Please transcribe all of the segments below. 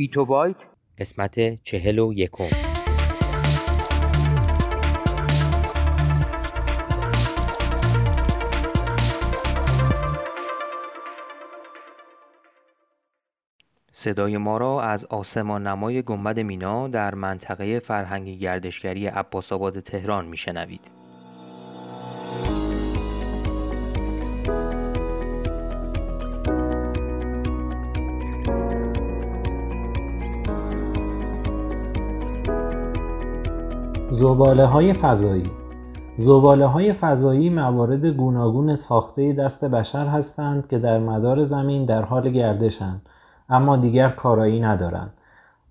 بیتو بایت قسمت چهل و یکم صدای ما را از آسمان نمای گنبد مینا در منطقه فرهنگی گردشگری عباس آباد تهران میشنوید. زباله های فضایی زباله های فضایی موارد گوناگون ساخته دست بشر هستند که در مدار زمین در حال گردشند اما دیگر کارایی ندارند.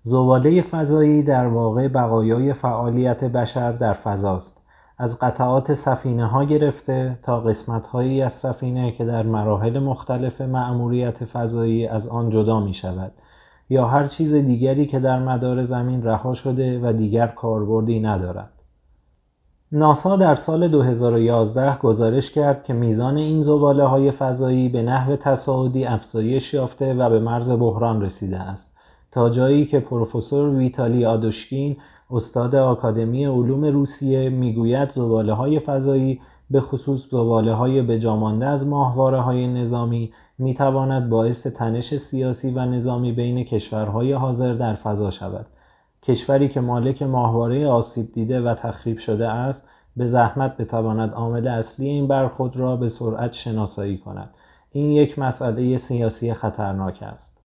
زباله فضایی در واقع بقایای فعالیت بشر در فضاست. از قطعات سفینه ها گرفته تا قسمت هایی از سفینه که در مراحل مختلف مأموریت فضایی از آن جدا می شود یا هر چیز دیگری که در مدار زمین رها شده و دیگر کاربردی ندارد. ناسا در سال 2011 گزارش کرد که میزان این زباله های فضایی به نحو تصاعدی افزایش یافته و به مرز بحران رسیده است تا جایی که پروفسور ویتالی آدوشکین استاد آکادمی علوم روسیه می‌گوید زباله های فضایی به خصوص زباله های بجامانده از ماهواره های نظامی می تواند باعث تنش سیاسی و نظامی بین کشورهای حاضر در فضا شود. کشوری که مالک ماهواره آسیب دیده و تخریب شده است به زحمت بتواند عامل اصلی این برخود را به سرعت شناسایی کند. این یک مسئله سیاسی خطرناک است.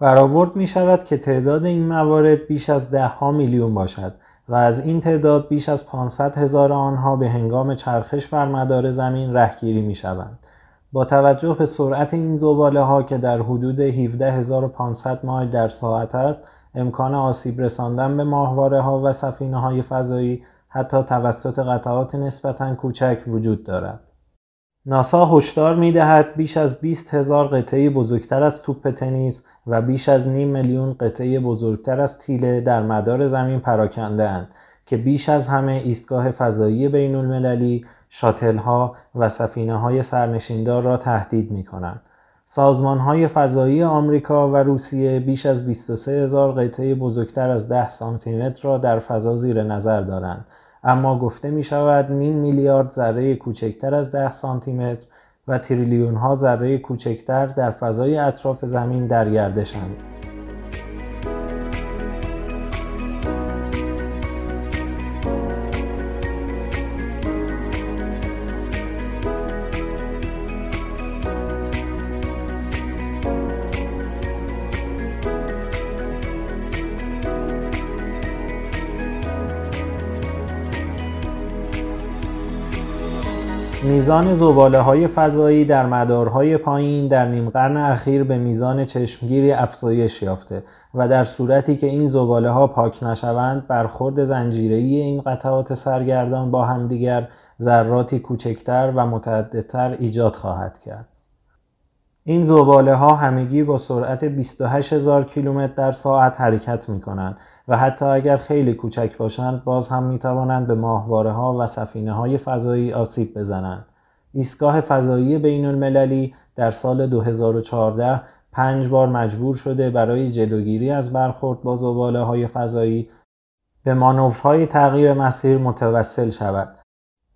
برآورد می شود که تعداد این موارد بیش از ده ها میلیون باشد. و از این تعداد بیش از 500 هزار آنها به هنگام چرخش بر مدار زمین رهگیری می شوند. با توجه به سرعت این زباله ها که در حدود 17500 مایل در ساعت است امکان آسیب رساندن به ماهواره ها و سفینه های فضایی حتی توسط قطعات نسبتا کوچک وجود دارد. ناسا هشدار می دهد بیش از 20 هزار قطعه بزرگتر از توپ تنیس و بیش از نیم میلیون قطعه بزرگتر از تیله در مدار زمین پراکنده اند که بیش از همه ایستگاه فضایی بین المللی، شاتل ها و سفینه های سرنشیندار را تهدید می کنند. سازمان های فضایی آمریکا و روسیه بیش از 23 هزار قطعه بزرگتر از 10 سانتیمتر را در فضا زیر نظر دارند اما گفته می شود نیم میلیارد ذره کوچکتر از 10 سانتیمتر و تریلیون ها ذره کوچکتر در فضای اطراف زمین در گردشند. میزان زباله های فضایی در مدارهای پایین در نیم قرن اخیر به میزان چشمگیری افزایش یافته و در صورتی که این زباله ها پاک نشوند برخورد زنجیره‌ای این قطعات سرگردان با همدیگر ذراتی کوچکتر و متعددتر ایجاد خواهد کرد. این زباله ها همگی با سرعت 28 هزار کیلومتر در ساعت حرکت می کنند و حتی اگر خیلی کوچک باشند باز هم می توانند به ماهواره ها و سفینه های فضایی آسیب بزنند. ایستگاه فضایی بین المللی در سال 2014 پنج بار مجبور شده برای جلوگیری از برخورد با زباله های فضایی به مانورهای تغییر مسیر متوسل شود.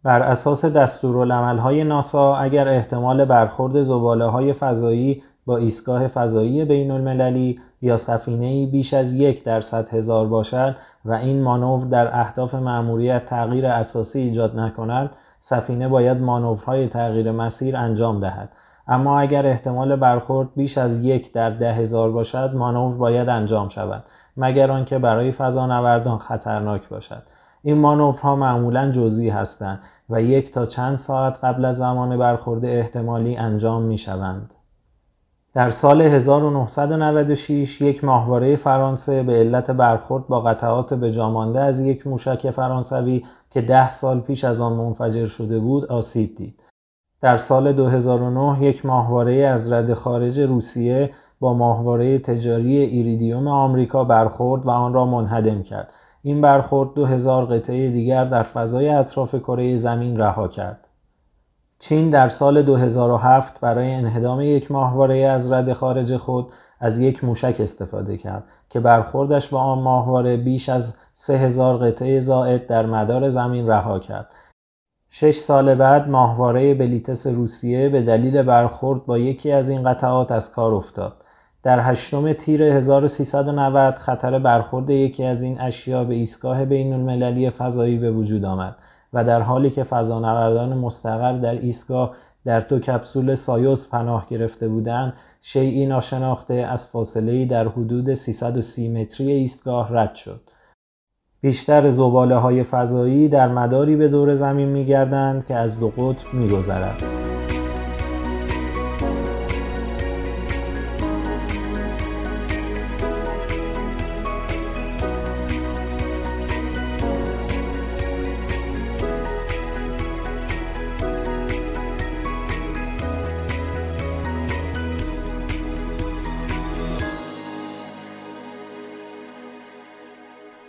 بر اساس های ناسا اگر احتمال برخورد زباله های فضایی با ایستگاه فضایی بین المللی یا سفینه بیش از یک درصد هزار باشد و این مانور در اهداف مأموریت تغییر اساسی ایجاد نکند سفینه باید مانورهای تغییر مسیر انجام دهد اما اگر احتمال برخورد بیش از یک در ده هزار باشد مانور باید انجام شود مگر آنکه برای فضانوردان خطرناک باشد این مانورها معمولا جزئی هستند و یک تا چند ساعت قبل از زمان برخورد احتمالی انجام می شوند. در سال 1996 یک ماهواره فرانسه به علت برخورد با قطعات به جامانده از یک موشک فرانسوی که ده سال پیش از آن منفجر شده بود آسیب دید. در سال 2009 یک ماهواره از رد خارج روسیه با ماهواره تجاری ایریدیوم آمریکا برخورد و آن را منهدم کرد. این برخورد 2000 قطعه دیگر در فضای اطراف کره زمین رها کرد. چین در سال 2007 برای انهدام یک ماهواره از رد خارج خود از یک موشک استفاده کرد که برخوردش با آن ماهواره بیش از 3000 قطعه زائد در مدار زمین رها کرد. شش سال بعد ماهواره بلیتس روسیه به دلیل برخورد با یکی از این قطعات از کار افتاد. در هشتم تیر 1390 خطر برخورد یکی از این اشیا به ایستگاه بین المللی فضایی به وجود آمد و در حالی که فضانوردان مستقر در ایستگاه در دو کپسول سایوس پناه گرفته بودند شیعی ناشناخته از فاصله در حدود 330 متری ایستگاه رد شد. بیشتر زباله های فضایی در مداری به دور زمین می گردند که از دو قطب می گذرد.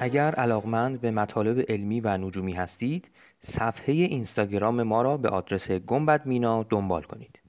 اگر علاقمند به مطالب علمی و نجومی هستید صفحه اینستاگرام ما را به آدرس گنبد مینا دنبال کنید.